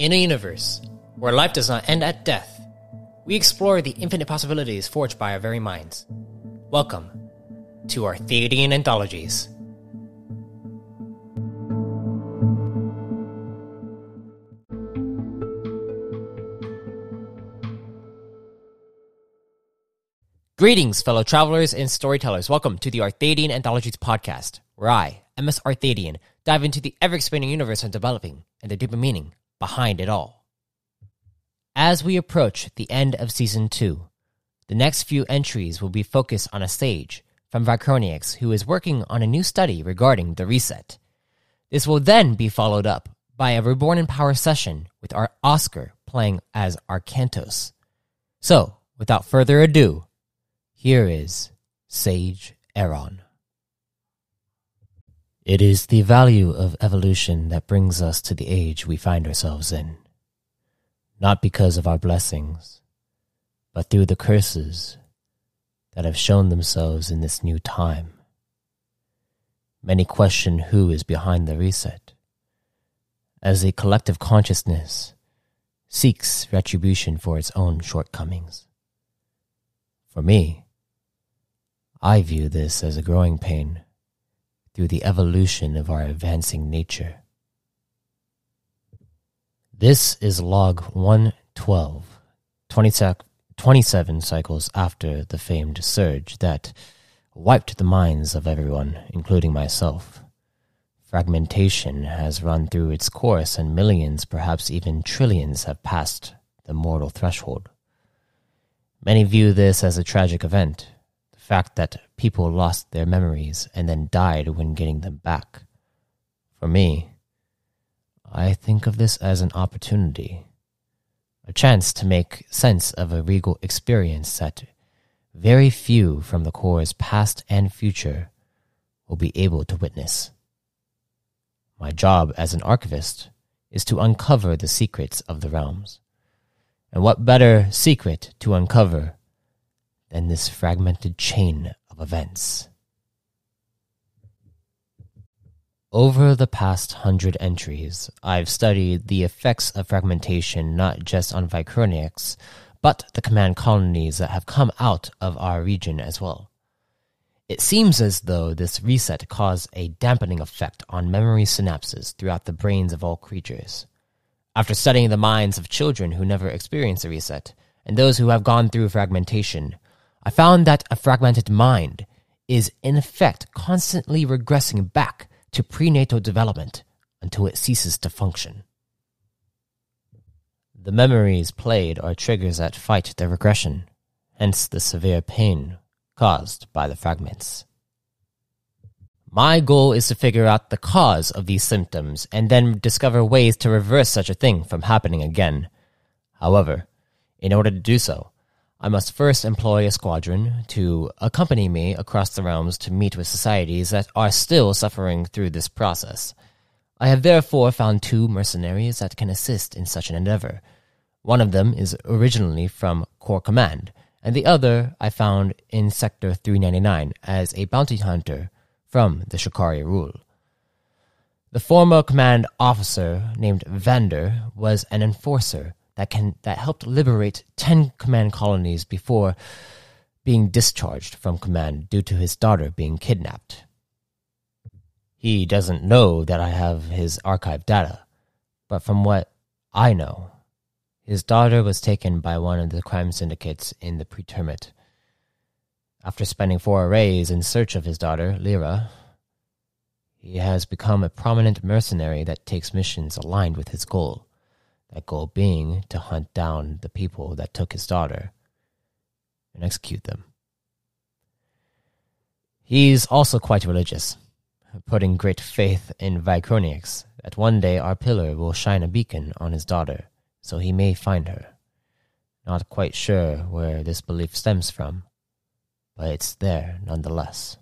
In a universe where life does not end at death, we explore the infinite possibilities forged by our very minds. Welcome to our Arthadian Anthologies. Greetings, fellow travelers and storytellers. Welcome to the Arthadian Anthologies podcast, where I, MS Arthadian, dive into the ever expanding universe I'm developing and the deeper meaning behind it all. As we approach the end of season two, the next few entries will be focused on a sage from Vicroniax who is working on a new study regarding the reset. This will then be followed up by a Reborn in Power session with our Oscar playing as Arcantos. So, without further ado, here is Sage Eron. It is the value of evolution that brings us to the age we find ourselves in. Not because of our blessings, but through the curses that have shown themselves in this new time. Many question who is behind the reset, as a collective consciousness seeks retribution for its own shortcomings. For me, I view this as a growing pain through the evolution of our advancing nature. This is log 112, 27 cycles after the famed surge that wiped the minds of everyone, including myself. Fragmentation has run through its course, and millions, perhaps even trillions, have passed the mortal threshold. Many view this as a tragic event, The fact that people lost their memories and then died when getting them back. For me, I think of this as an opportunity, a chance to make sense of a regal experience that very few from the Corps' past and future will be able to witness. My job as an archivist is to uncover the secrets of the realms. And what better secret to uncover than this fragmented chain events. Over the past hundred entries, I've studied the effects of fragmentation not just on Vicroniax, but the command colonies that have come out of our region as well. It seems as though this reset caused a dampening effect on memory synapses throughout the brains of all creatures. After studying the minds of children who never experienced a reset, and those who have gone through fragmentation, I found that a fragmented mind is in effect constantly regressing back to prenatal development until it ceases to function. The memories played are triggers that fight the regression, hence the severe pain caused by the fragments. My goal is to figure out the cause of these symptoms and then discover ways to reverse such a thing from happening again. However, in order to do so, I must first employ a squadron to accompany me across the realms to meet with societies that are still suffering through this process. I have therefore found two mercenaries that can assist in such an endeavor. One of them is originally from Corps Command, and the other I found in Sector 399 as a bounty hunter from the Shikari rule. The former command officer named Vander was an enforcer that can that helped liberate 10 command colonies before being discharged from command due to his daughter being kidnapped. He doesn't know that I have his archive data, but from what I know, his daughter was taken by one of the crime syndicates in the pretermit. After spending four arrays in search of his daughter, Lyra, he has become a prominent mercenary that takes missions aligned with his goal that goal being to hunt down the people that took his daughter and execute them. He's also quite religious, putting great faith in Vicroniax that one day our pillar will shine a beacon on his daughter, so he may find her. Not quite sure where this belief stems from, but it's there nonetheless.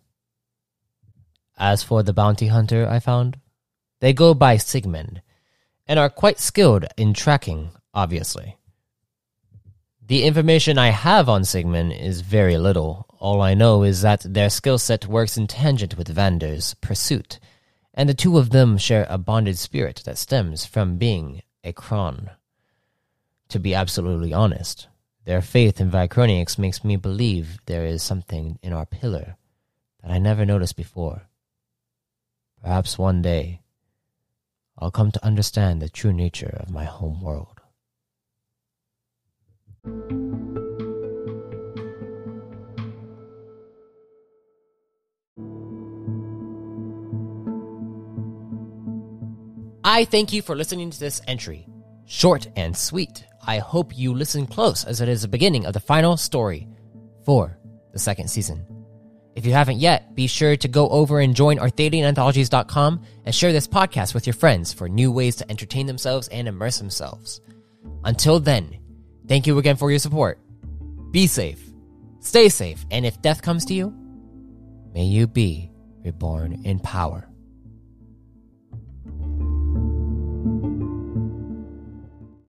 As for the bounty hunter I found, they go by Sigmund, and are quite skilled in tracking, obviously. The information I have on Sigmund is very little. All I know is that their skill set works in tangent with Vander's pursuit, and the two of them share a bonded spirit that stems from being a Kron. To be absolutely honest, their faith in Vicroniax makes me believe there is something in our pillar that I never noticed before. Perhaps one day I'll come to understand the true nature of my home world. I thank you for listening to this entry. Short and sweet. I hope you listen close as it is the beginning of the final story for the second season. If you haven't yet, be sure to go over and join ArthadianAnthologies.com and share this podcast with your friends for new ways to entertain themselves and immerse themselves. Until then, thank you again for your support. Be safe, stay safe, and if death comes to you, may you be reborn in power.